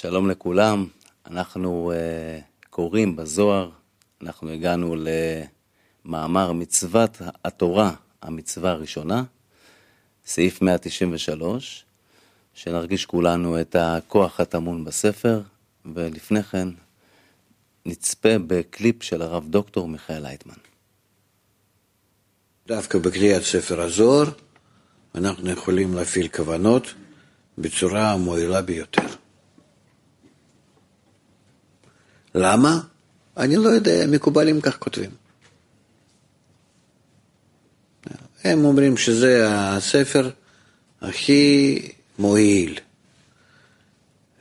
שלום לכולם, אנחנו uh, קוראים בזוהר, אנחנו הגענו למאמר מצוות התורה, המצווה הראשונה, סעיף 193, שנרגיש כולנו את הכוח הטמון בספר, ולפני כן נצפה בקליפ של הרב דוקטור מיכאל לייטמן. דווקא בקריאת ספר הזוהר אנחנו יכולים להפעיל כוונות בצורה המועילה ביותר. למה? אני לא יודע, מקובלים כך כותבים. הם אומרים שזה הספר הכי מועיל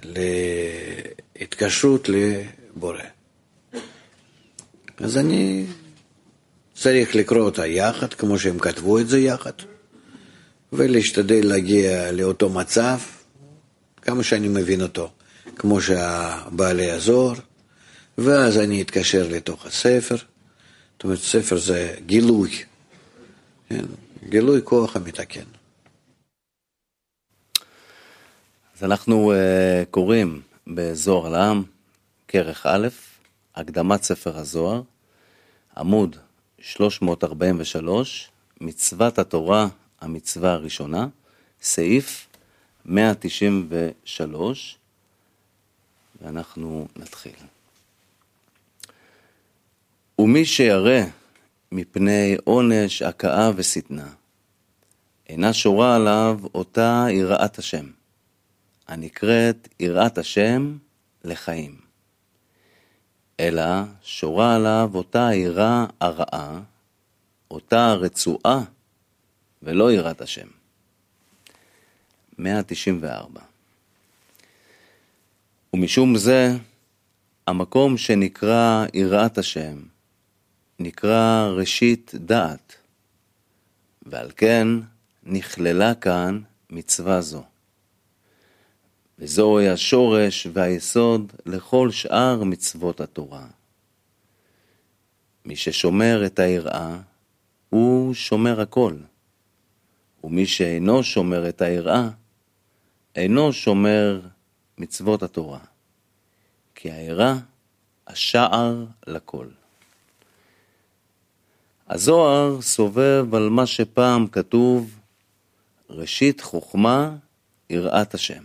להתקשרות לבורא. אז אני צריך לקרוא אותה יחד, כמו שהם כתבו את זה יחד, ולהשתדל להגיע לאותו מצב, כמה שאני מבין אותו, כמו שהבעלי הזוהר, ואז אני אתקשר לתוך הספר. זאת אומרת, ספר זה גילוי, כן? גילוי כוח המתקן. אז אנחנו uh, קוראים בזוהר לעם, כרך א', הקדמת ספר הזוהר, עמוד 343, מצוות התורה, המצווה הראשונה, סעיף 193, ואנחנו נתחיל. ומי שירא מפני עונש, הכאה ושטנה, אינה שורה עליו אותה יראת השם, הנקראת יראת השם לחיים, אלא שורה עליו אותה יראה הרעה, אותה רצועה, ולא יראת השם. 194 ומשום זה, המקום שנקרא יראת השם, נקרא ראשית דעת, ועל כן נכללה כאן מצווה זו. וזוהי השורש והיסוד לכל שאר מצוות התורה. מי ששומר את היראה, הוא שומר הכל, ומי שאינו שומר את היראה, אינו שומר מצוות התורה, כי היראה השער לכל. הזוהר סובב על מה שפעם כתוב, ראשית חוכמה, יראת השם.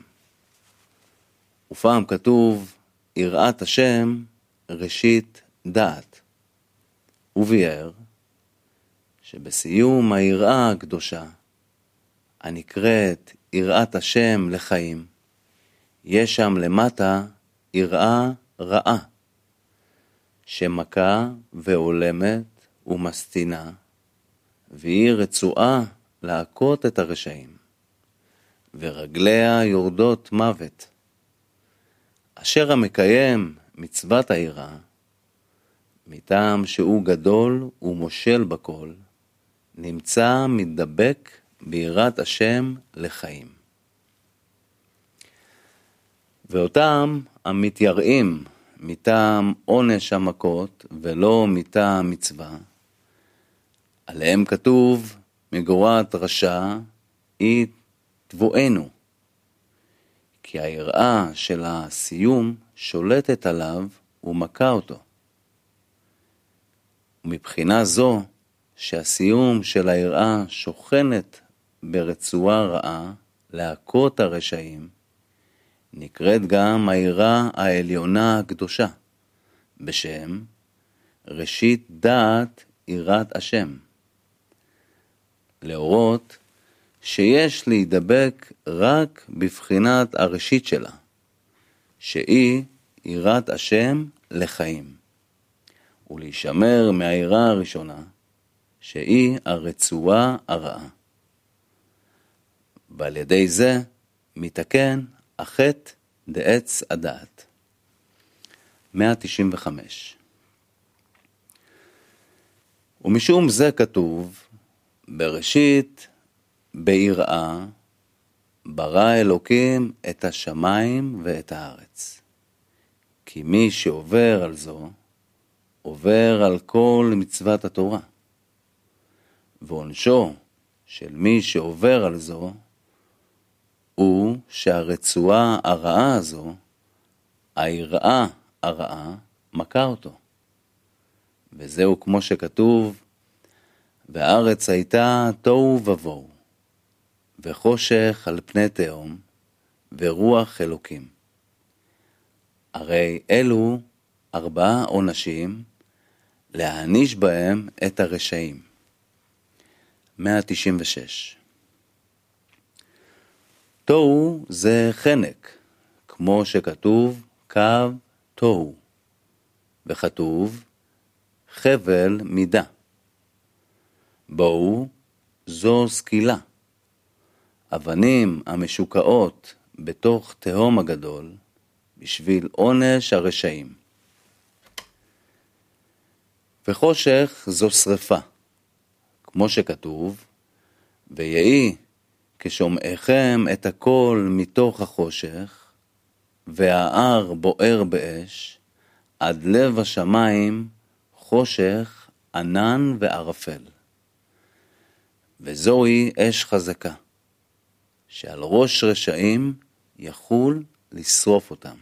ופעם כתוב, יראת השם, ראשית דעת. וביאר שבסיום היראה הקדושה, הנקראת יראת השם לחיים, יש שם למטה יראה רעה, שמכה והולמת ומסטינה, והיא רצועה להכות את הרשעים, ורגליה יורדות מוות. אשר המקיים מצוות היראה, מטעם שהוא גדול ומושל בכל, נמצא מתדבק ביראת השם לחיים. ואותם המתייראים מטעם עונש המכות ולא מטעם מצווה, עליהם כתוב, מגורת רשע היא תבואנו. כי היראה של הסיום שולטת עליו ומכה אותו. ומבחינה זו, שהסיום של היראה שוכנת ברצועה רעה להכות הרשעים, נקראת גם היראה העליונה הקדושה, בשם ראשית דעת יראת השם. להורות שיש להידבק רק בבחינת הראשית שלה, שהיא יראת השם לחיים, ולהישמר מהיראה הראשונה, שהיא הרצועה הרעה. ועל ידי זה מתקן החטא דעץ הדעת. 195 ומשום זה כתוב, בראשית, ביראה, ברא אלוקים את השמיים ואת הארץ. כי מי שעובר על זו, עובר על כל מצוות התורה. ועונשו של מי שעובר על זו, הוא שהרצועה הרעה הזו היראה הרעה מכה אותו. וזהו כמו שכתוב, והארץ הייתה תוהו ובוהו, וחושך על פני תהום, ורוח אלוקים. הרי אלו ארבעה עונשים להעניש בהם את הרשעים. 196 תוהו זה חנק, כמו שכתוב קו תוהו, וכתוב חבל מידה. בואו זו סקילה. אבנים המשוקעות בתוך תהום הגדול בשביל עונש הרשעים. וחושך זו שרפה, כמו שכתוב, ויהי כשומעיכם את הכל מתוך החושך, וההר בוער באש, עד לב השמיים חושך, ענן וערפל. וזוהי אש חזקה, שעל ראש רשעים יחול לשרוף אותם.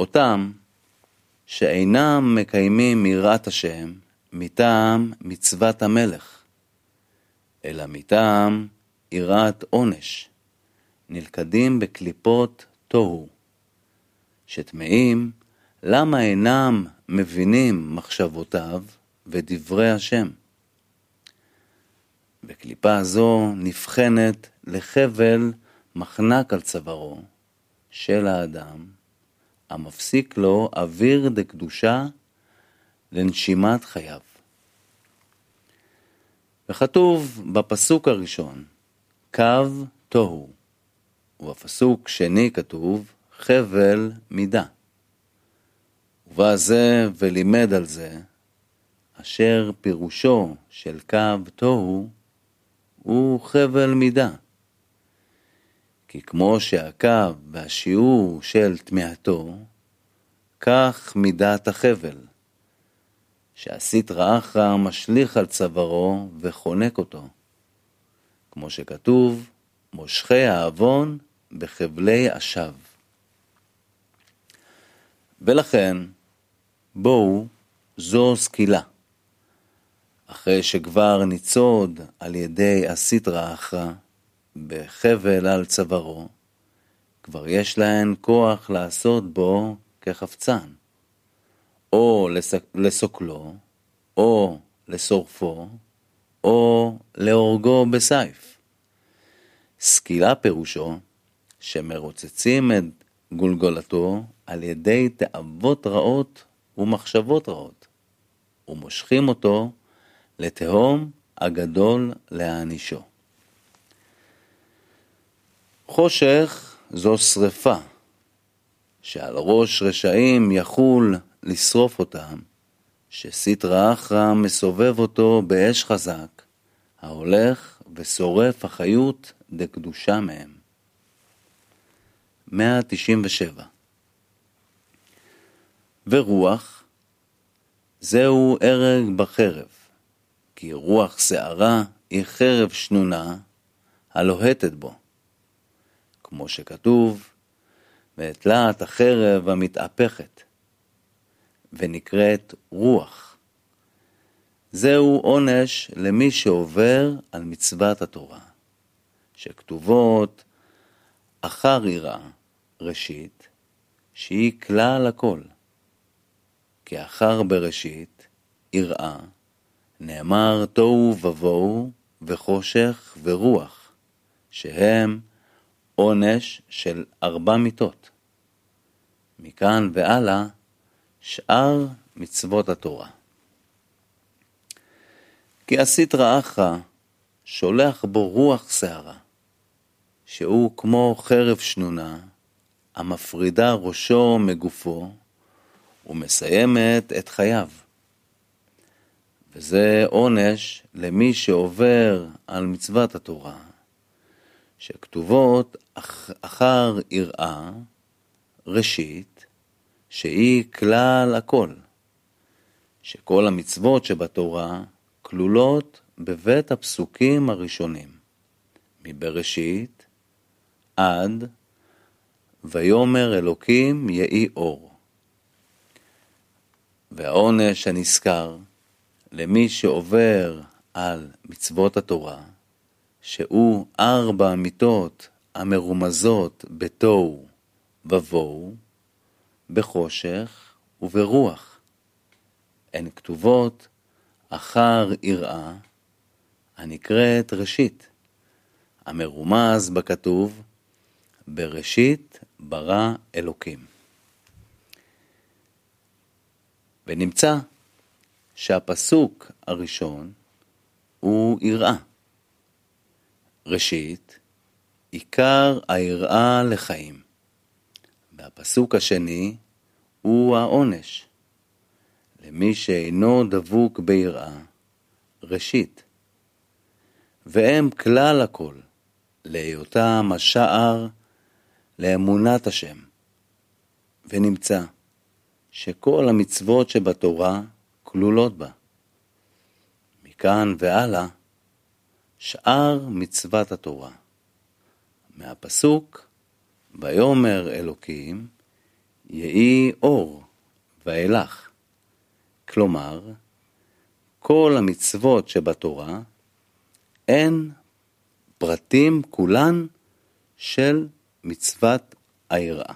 אותם שאינם מקיימים יראת השם מטעם מצוות המלך, אלא מטעם יראת עונש, נלכדים בקליפות תוהו, שטמאים למה אינם מבינים מחשבותיו ודברי השם. וקליפה זו נבחנת לחבל מחנק על צווארו של האדם, המפסיק לו אוויר דקדושה לנשימת חייו. וכתוב בפסוק הראשון, קו תוהו, ובפסוק שני כתוב, חבל מידה. ובא זה ולימד על זה, אשר פירושו של קו תוהו הוא חבל מידה. כי כמו שהקו והשיעור של טמאתו, כך מידת החבל, שהסטרא אחרא משליך על צווארו וחונק אותו, כמו שכתוב, מושכי העוון בחבלי אשב. ולכן, בואו, זו סקילה. אחרי שכבר ניצוד על ידי הסטרא אחרא בחבל על צווארו, כבר יש להן כוח לעשות בו כחפצן, או לסוקלו, או לשורפו, או להורגו בסייף. סקילה פירושו שמרוצצים את גולגולתו על ידי תאוות רעות ומחשבות רעות, ומושכים אותו לתהום הגדול להענישו. חושך זו שרפה, שעל ראש רשעים יחול לשרוף אותם, שסטרא אחרא מסובב אותו באש חזק, ההולך ושורף החיות דקדושה מהם. 197 ורוח, זהו הרג בחרב, כי רוח שערה היא חרב שנונה הלוהטת בו. כמו שכתוב, ואת להט החרב המתהפכת, ונקראת רוח. זהו עונש למי שעובר על מצוות התורה, שכתובות אחר יראה, ראשית, שהיא כלל הכל. כי אחר בראשית, יראה, נאמר תוהו ובוהו וחושך ורוח, שהם עונש של ארבע מיתות. מכאן והלאה, שאר מצוות התורה. כי הסטרא אחרא שולח בו רוח שערה, שהוא כמו חרב שנונה, המפרידה ראשו מגופו, ומסיימת את חייו. וזה עונש למי שעובר על מצוות התורה, שכתובות אח, אחר יראה, ראשית, שהיא כלל הכל, שכל המצוות שבתורה כלולות בבית הפסוקים הראשונים, מבראשית עד ויאמר אלוקים יהי אור. והעונש הנזכר למי שעובר על מצוות התורה, שהוא ארבע אמיתות המרומזות בתוהו ובוהו, בחושך וברוח. הן כתובות אחר יראה, הנקראת ראשית, המרומז בכתוב, בראשית ברא אלוקים. ונמצא שהפסוק הראשון הוא יראה. ראשית, עיקר היראה לחיים. והפסוק השני הוא העונש. למי שאינו דבוק ביראה, ראשית. והם כלל הכל, להיותם השער לאמונת השם. ונמצא שכל המצוות שבתורה כלולות בה. מכאן והלאה, שאר מצוות התורה. מהפסוק, ויאמר אלוקים, יהי אור ואילך. כלומר, כל המצוות שבתורה הן פרטים כולן של מצוות היראה.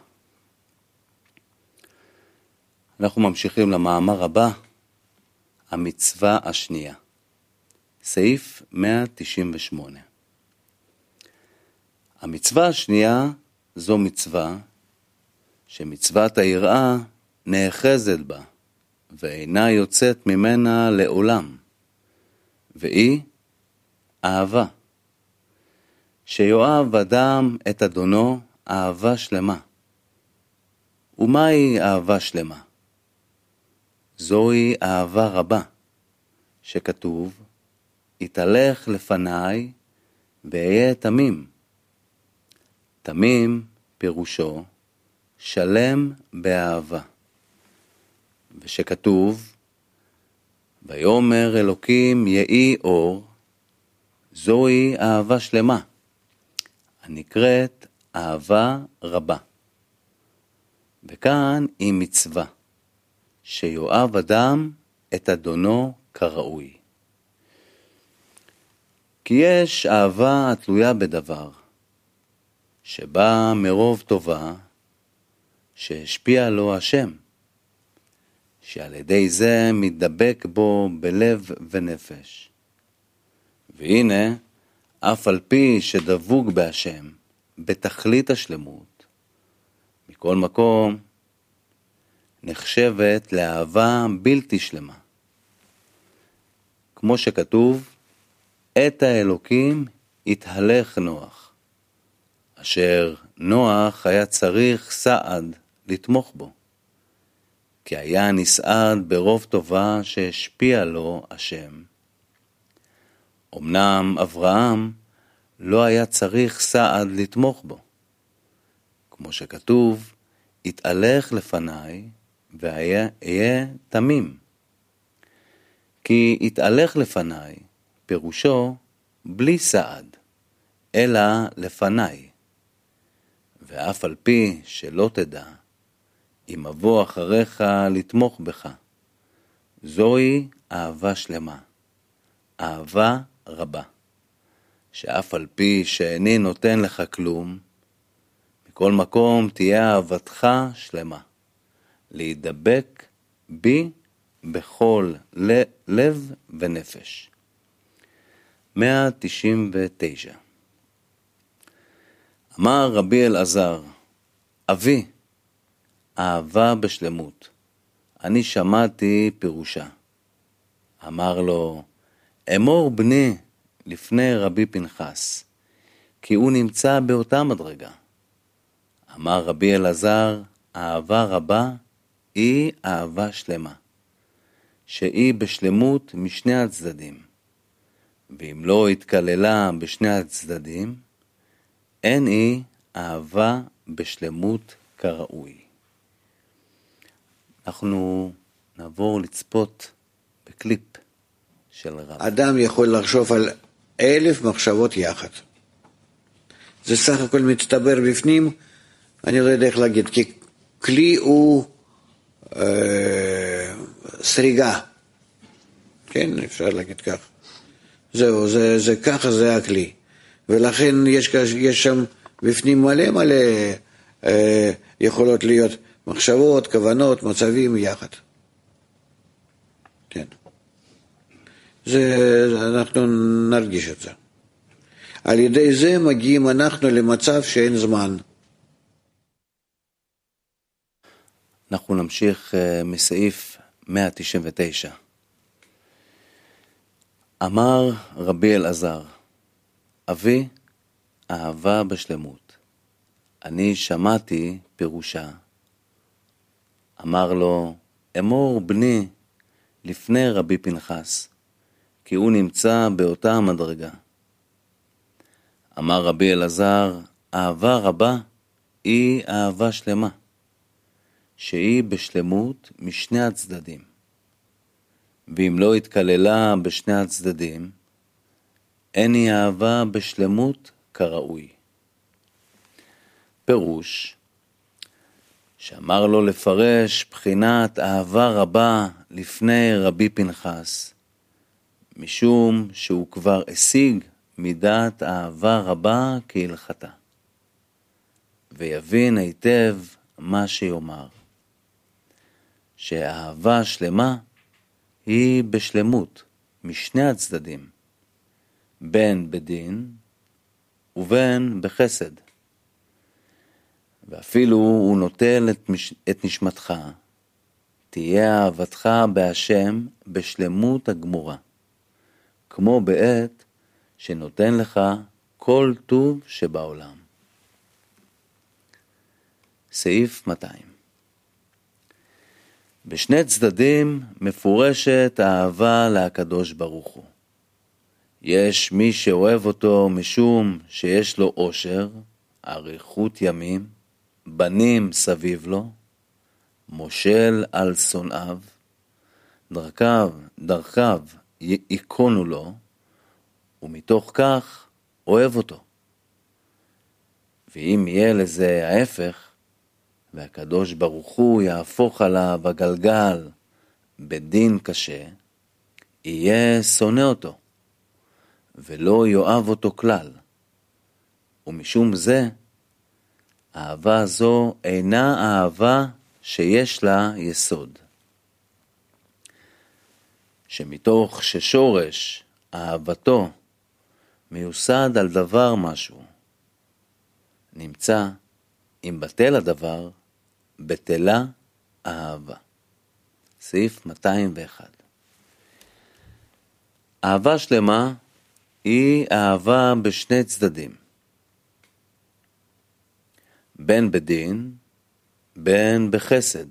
אנחנו ממשיכים למאמר הבא, המצווה השנייה. סעיף 198. המצווה השנייה זו מצווה שמצוות היראה נאחזת בה, ואינה יוצאת ממנה לעולם, והיא אהבה. שיואב אדם את אדונו אהבה שלמה. ומהי אהבה שלמה? זוהי אהבה רבה, שכתוב, התהלך לפניי ואהיה תמים. תמים פירושו שלם באהבה. ושכתוב, ויאמר אלוקים יהי אור, זוהי אהבה שלמה, הנקראת אהבה רבה. וכאן היא מצווה, שיואב אדם את אדונו כראוי. כי יש אהבה התלויה בדבר, שבאה מרוב טובה, שהשפיע לו השם, שעל ידי זה מתדבק בו בלב ונפש. והנה, אף על פי שדבוק בהשם, בתכלית השלמות, מכל מקום, נחשבת לאהבה בלתי שלמה. כמו שכתוב, את האלוקים התהלך נוח, אשר נוח היה צריך סעד לתמוך בו, כי היה נסעד ברוב טובה שהשפיע לו השם. אמנם אברהם לא היה צריך סעד לתמוך בו, כמו שכתוב, התהלך לפניי ואהיה תמים. כי התהלך לפניי, פירושו בלי סעד, אלא לפניי. ואף על פי שלא תדע, אם אבוא אחריך לתמוך בך. זוהי אהבה שלמה, אהבה רבה, שאף על פי שאיני נותן לך כלום, מכל מקום תהיה אהבתך שלמה, להידבק בי בכל לב ונפש. 199 אמר רבי אלעזר, אבי, אהבה בשלמות, אני שמעתי פירושה. אמר לו, אמור בני לפני רבי פנחס, כי הוא נמצא באותה מדרגה. אמר רבי אלעזר, אהבה רבה היא אהבה שלמה, שהיא בשלמות משני הצדדים. ואם לא התקללה בשני הצדדים, אין היא אהבה בשלמות כראוי. אנחנו נעבור לצפות בקליפ של רב. אדם יכול לחשוב על אלף מחשבות יחד. זה סך הכל מצטבר בפנים אני לא יודע איך להגיד, כי כלי הוא סריגה, כן, אפשר להגיד כך. זהו, זה, זה ככה זה הכלי. ולכן יש, יש שם בפנים מלא מלא אה, יכולות להיות מחשבות, כוונות, מצבים יחד. כן. זה, אנחנו נרגיש את זה. על ידי זה מגיעים אנחנו למצב שאין זמן. אנחנו נמשיך uh, מסעיף 199. אמר רבי אלעזר, אבי, אהבה בשלמות. אני שמעתי פירושה. אמר לו, אמור בני לפני רבי פנחס, כי הוא נמצא באותה המדרגה. אמר רבי אלעזר, אהבה רבה היא אהבה שלמה, שהיא בשלמות משני הצדדים. ואם לא התקללה בשני הצדדים, אין היא אהבה בשלמות כראוי. פירוש, שאמר לו לפרש בחינת אהבה רבה לפני רבי פנחס, משום שהוא כבר השיג מידת אהבה רבה כהלכתה, ויבין היטב מה שיאמר, שאהבה שלמה היא בשלמות משני הצדדים, בין בדין ובין בחסד. ואפילו הוא נוטל את, מש... את נשמתך, תהיה אהבתך בהשם בשלמות הגמורה, כמו בעת שנותן לך כל טוב שבעולם. סעיף 200 בשני צדדים מפורשת האהבה להקדוש ברוך הוא. יש מי שאוהב אותו משום שיש לו עושר, אריכות ימים, בנים סביב לו, מושל על שונאיו, דרכיו, דרכיו ייכונו לו, ומתוך כך אוהב אותו. ואם יהיה לזה ההפך, והקדוש ברוך הוא יהפוך עליו הגלגל בדין קשה, יהיה שונא אותו, ולא יאהב אותו כלל. ומשום זה, אהבה זו אינה אהבה שיש לה יסוד. שמתוך ששורש אהבתו מיוסד על דבר משהו, נמצא אם בטל הדבר, בטלה אהבה. סעיף 201 אהבה שלמה היא אהבה בשני צדדים, בין בדין, בין בחסד,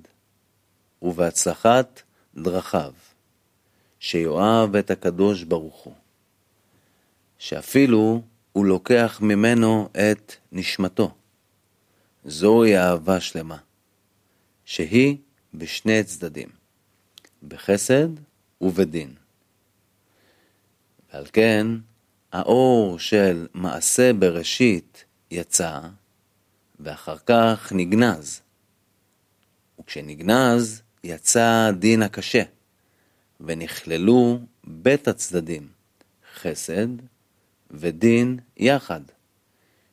ובהצלחת דרכיו, שיאהב את הקדוש ברוך הוא, שאפילו הוא לוקח ממנו את נשמתו. זוהי אהבה שלמה, שהיא בשני צדדים, בחסד ובדין. ועל כן, האור של מעשה בראשית יצא, ואחר כך נגנז. וכשנגנז, יצא הדין הקשה, ונכללו בית הצדדים, חסד ודין יחד,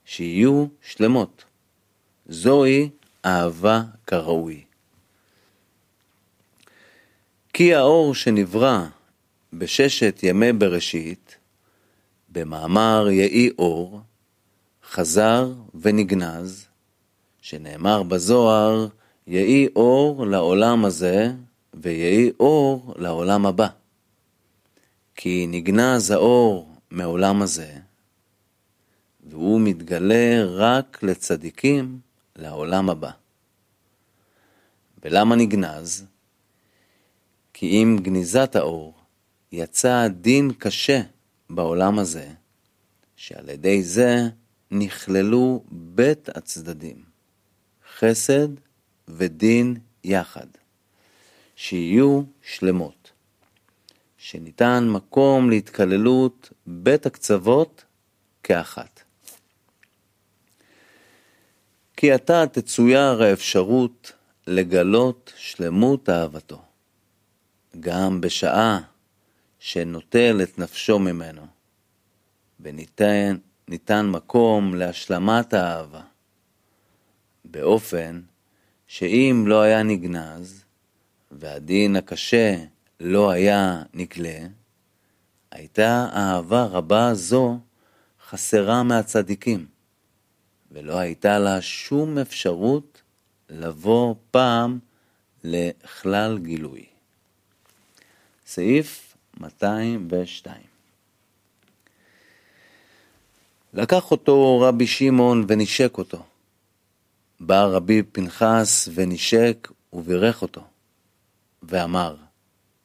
שיהיו שלמות. זוהי אהבה כראוי. כי האור שנברא בששת ימי בראשית, במאמר יהי אור, חזר ונגנז, שנאמר בזוהר, יהי אור לעולם הזה, ויהי אור לעולם הבא. כי נגנז האור מעולם הזה, והוא מתגלה רק לצדיקים לעולם הבא. ולמה נגנז? כי עם גניזת האור יצא דין קשה בעולם הזה, שעל ידי זה נכללו בית הצדדים, חסד ודין יחד, שיהיו שלמות, שניתן מקום להתקללות בית הקצוות כאחת. כי עתה תצויר האפשרות לגלות שלמות אהבתו, גם בשעה שנוטל את נפשו ממנו, וניתן ניתן מקום להשלמת האהבה, באופן שאם לא היה נגנז, והדין הקשה לא היה נקלה, הייתה אהבה רבה זו חסרה מהצדיקים, ולא הייתה לה שום אפשרות לבוא פעם לכלל גילוי. סעיף 202 לקח אותו רבי שמעון ונשק אותו. בא רבי פנחס ונשק ובירך אותו, ואמר,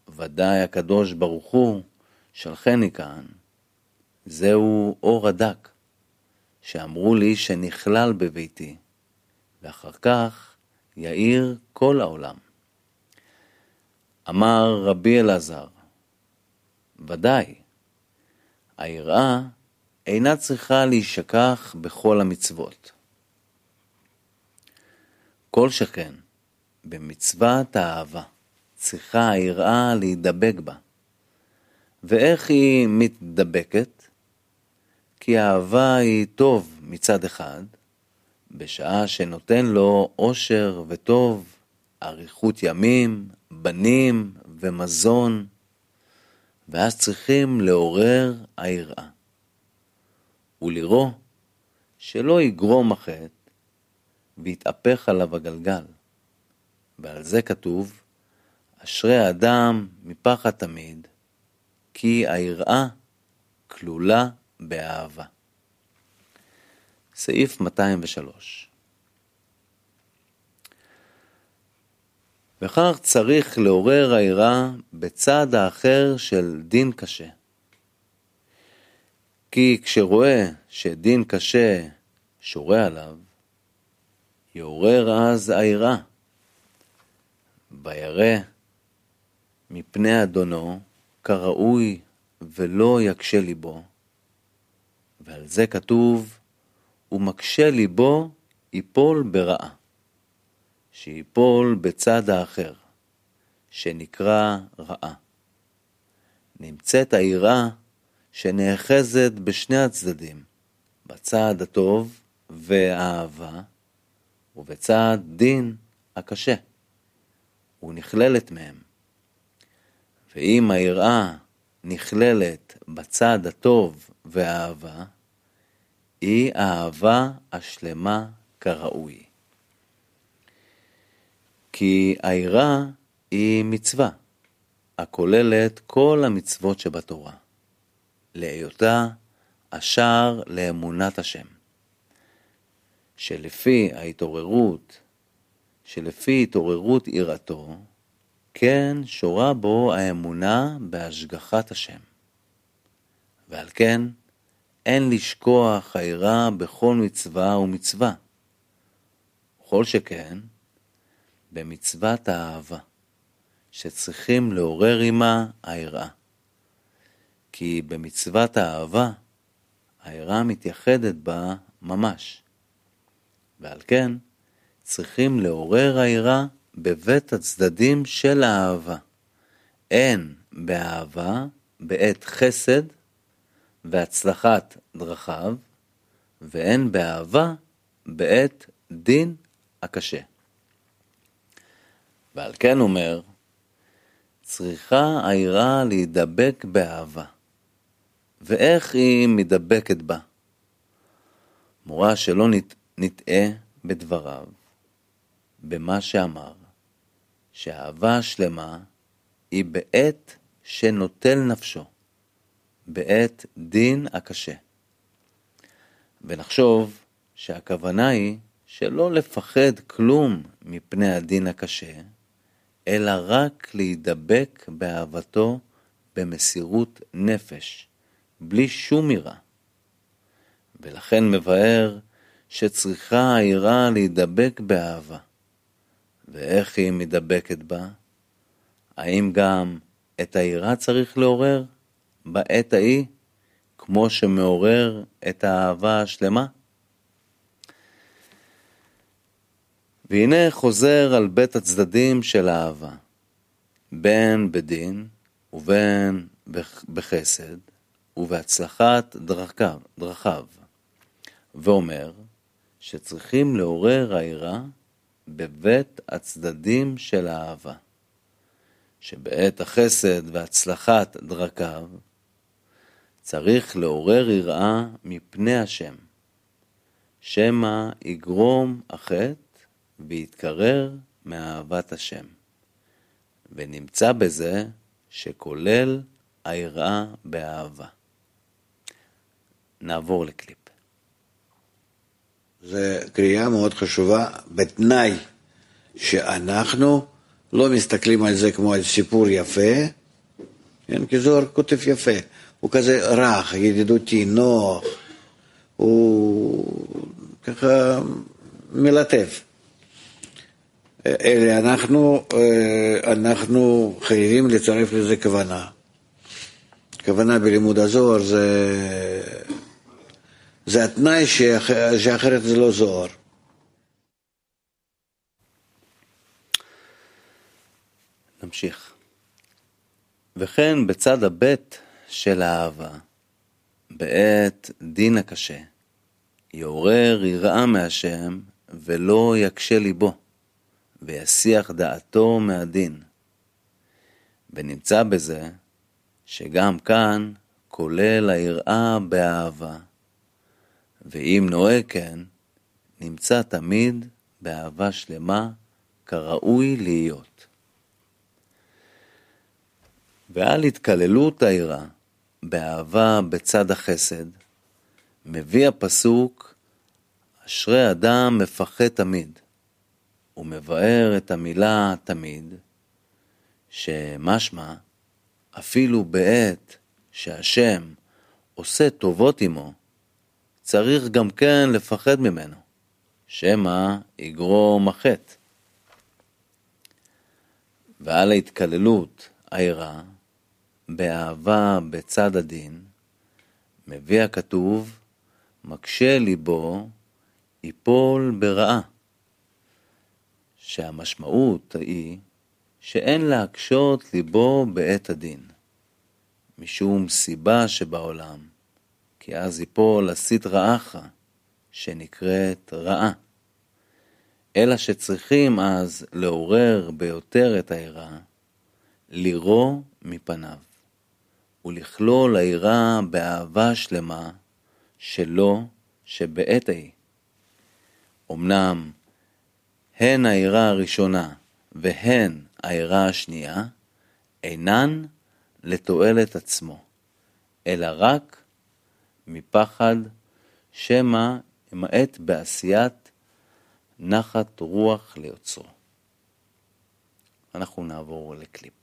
ודאי הקדוש ברוך הוא שלחני כאן, זהו אור הדק, שאמרו לי שנכלל בביתי, ואחר כך יאיר כל העולם. אמר רבי אלעזר, ודאי, היראה אינה צריכה להישכח בכל המצוות. כל שכן, במצוות האהבה, צריכה היראה להידבק בה. ואיך היא מתדבקת? כי האהבה היא טוב מצד אחד, בשעה שנותן לו עושר וטוב, אריכות ימים, בנים ומזון, ואז צריכים לעורר היראה. ולראות שלא יגרום החטא ויתהפך עליו הגלגל. ועל זה כתוב, אשרי האדם מפחד תמיד, כי היראה כלולה באהבה. סעיף 203 וכך צריך לעורר היראה בצד האחר של דין קשה. כי כשרואה שדין קשה שורה עליו, יעורר אז היראה, וירא מפני אדונו כראוי ולא יקשה ליבו, ועל זה כתוב, ומקשה ליבו יפול ברעה, שיפול בצד האחר, שנקרא רעה. נמצאת היראה שנאחזת בשני הצדדים, בצד הטוב והאהבה, ובצד דין הקשה, ונכללת מהם. ואם היראה נכללת בצד הטוב והאהבה, היא האהבה השלמה כראוי. כי היראה היא מצווה, הכוללת כל המצוות שבתורה. להיותה השער לאמונת השם. שלפי ההתעוררות, שלפי התעוררות יראתו, כן שורה בו האמונה בהשגחת השם. ועל כן, אין לשכוח היראה בכל מצווה ומצווה. וכל שכן, במצוות האהבה, שצריכים לעורר עמה היראה. כי במצוות האהבה, היראה מתייחדת בה ממש. ועל כן, צריכים לעורר היראה בבית הצדדים של האהבה. אין באהבה בעת חסד והצלחת דרכיו, ואין באהבה בעת דין הקשה. ועל כן אומר, צריכה היראה להידבק באהבה. ואיך היא מדבקת בה. מורה שלא נטעה בדבריו, במה שאמר, שאהבה השלמה היא בעת שנוטל נפשו, בעת דין הקשה. ונחשוב שהכוונה היא שלא לפחד כלום מפני הדין הקשה, אלא רק להידבק באהבתו במסירות נפש, בלי שום יראה. ולכן מבאר שצריכה היראה להידבק באהבה. ואיך היא מדבקת בה? האם גם את היראה צריך לעורר בעת ההיא, כמו שמעורר את האהבה השלמה? והנה חוזר על בית הצדדים של האהבה, בין בדין ובין בחסד ובהצלחת דרכיו, דרכיו, ואומר שצריכים לעורר העירה בבית הצדדים של האהבה, שבעת החסד והצלחת דרכיו צריך לעורר יראה מפני השם, שמא יגרום החטא ויתקרר מאהבת השם. ונמצא בזה שכולל היראה באהבה. נעבור לקליפ. זו קריאה מאוד חשובה, בתנאי שאנחנו לא מסתכלים על זה כמו על סיפור יפה, כן, כי זוהר כותב יפה, הוא כזה רך, ידידותי, נוח, הוא ככה מלטף. אלא אנחנו, אה, אנחנו חייבים לצרף לזה כוונה. כוונה בלימוד הזוהר זה, זה התנאי שאח, שאחרת זה לא זוהר. נמשיך. וכן בצד הבט של האהבה, בעת דין הקשה, יעורר יראה מהשם ולא יקשה ליבו. ויסיח דעתו מהדין. ונמצא בזה שגם כאן כולל היראה באהבה, ואם נוהג כן, נמצא תמיד באהבה שלמה כראוי להיות. ועל התקללות היראה באהבה בצד החסד, מביא הפסוק אשרי אדם מפחד תמיד, הוא מבאר את המילה תמיד, שמשמע אפילו בעת שהשם עושה טובות עמו, צריך גם כן לפחד ממנו, שמא יגרום החטא. ועל ההתקללות הערה, באהבה בצד הדין, מביא הכתוב, מקשה ליבו, יפול ברעה. שהמשמעות היא שאין להקשות ליבו בעת הדין, משום סיבה שבעולם, כי אז יפול הסדרה אחא, שנקראת רעה. אלא שצריכים אז לעורר ביותר את העירה, לירו מפניו, ולכלול העירה באהבה שלמה שלו שבעת ההיא. אמנם הן העירה הראשונה והן העירה השנייה אינן לתועלת עצמו, אלא רק מפחד שמא ימעט בעשיית נחת רוח ליוצרו. אנחנו נעבור לקליפ.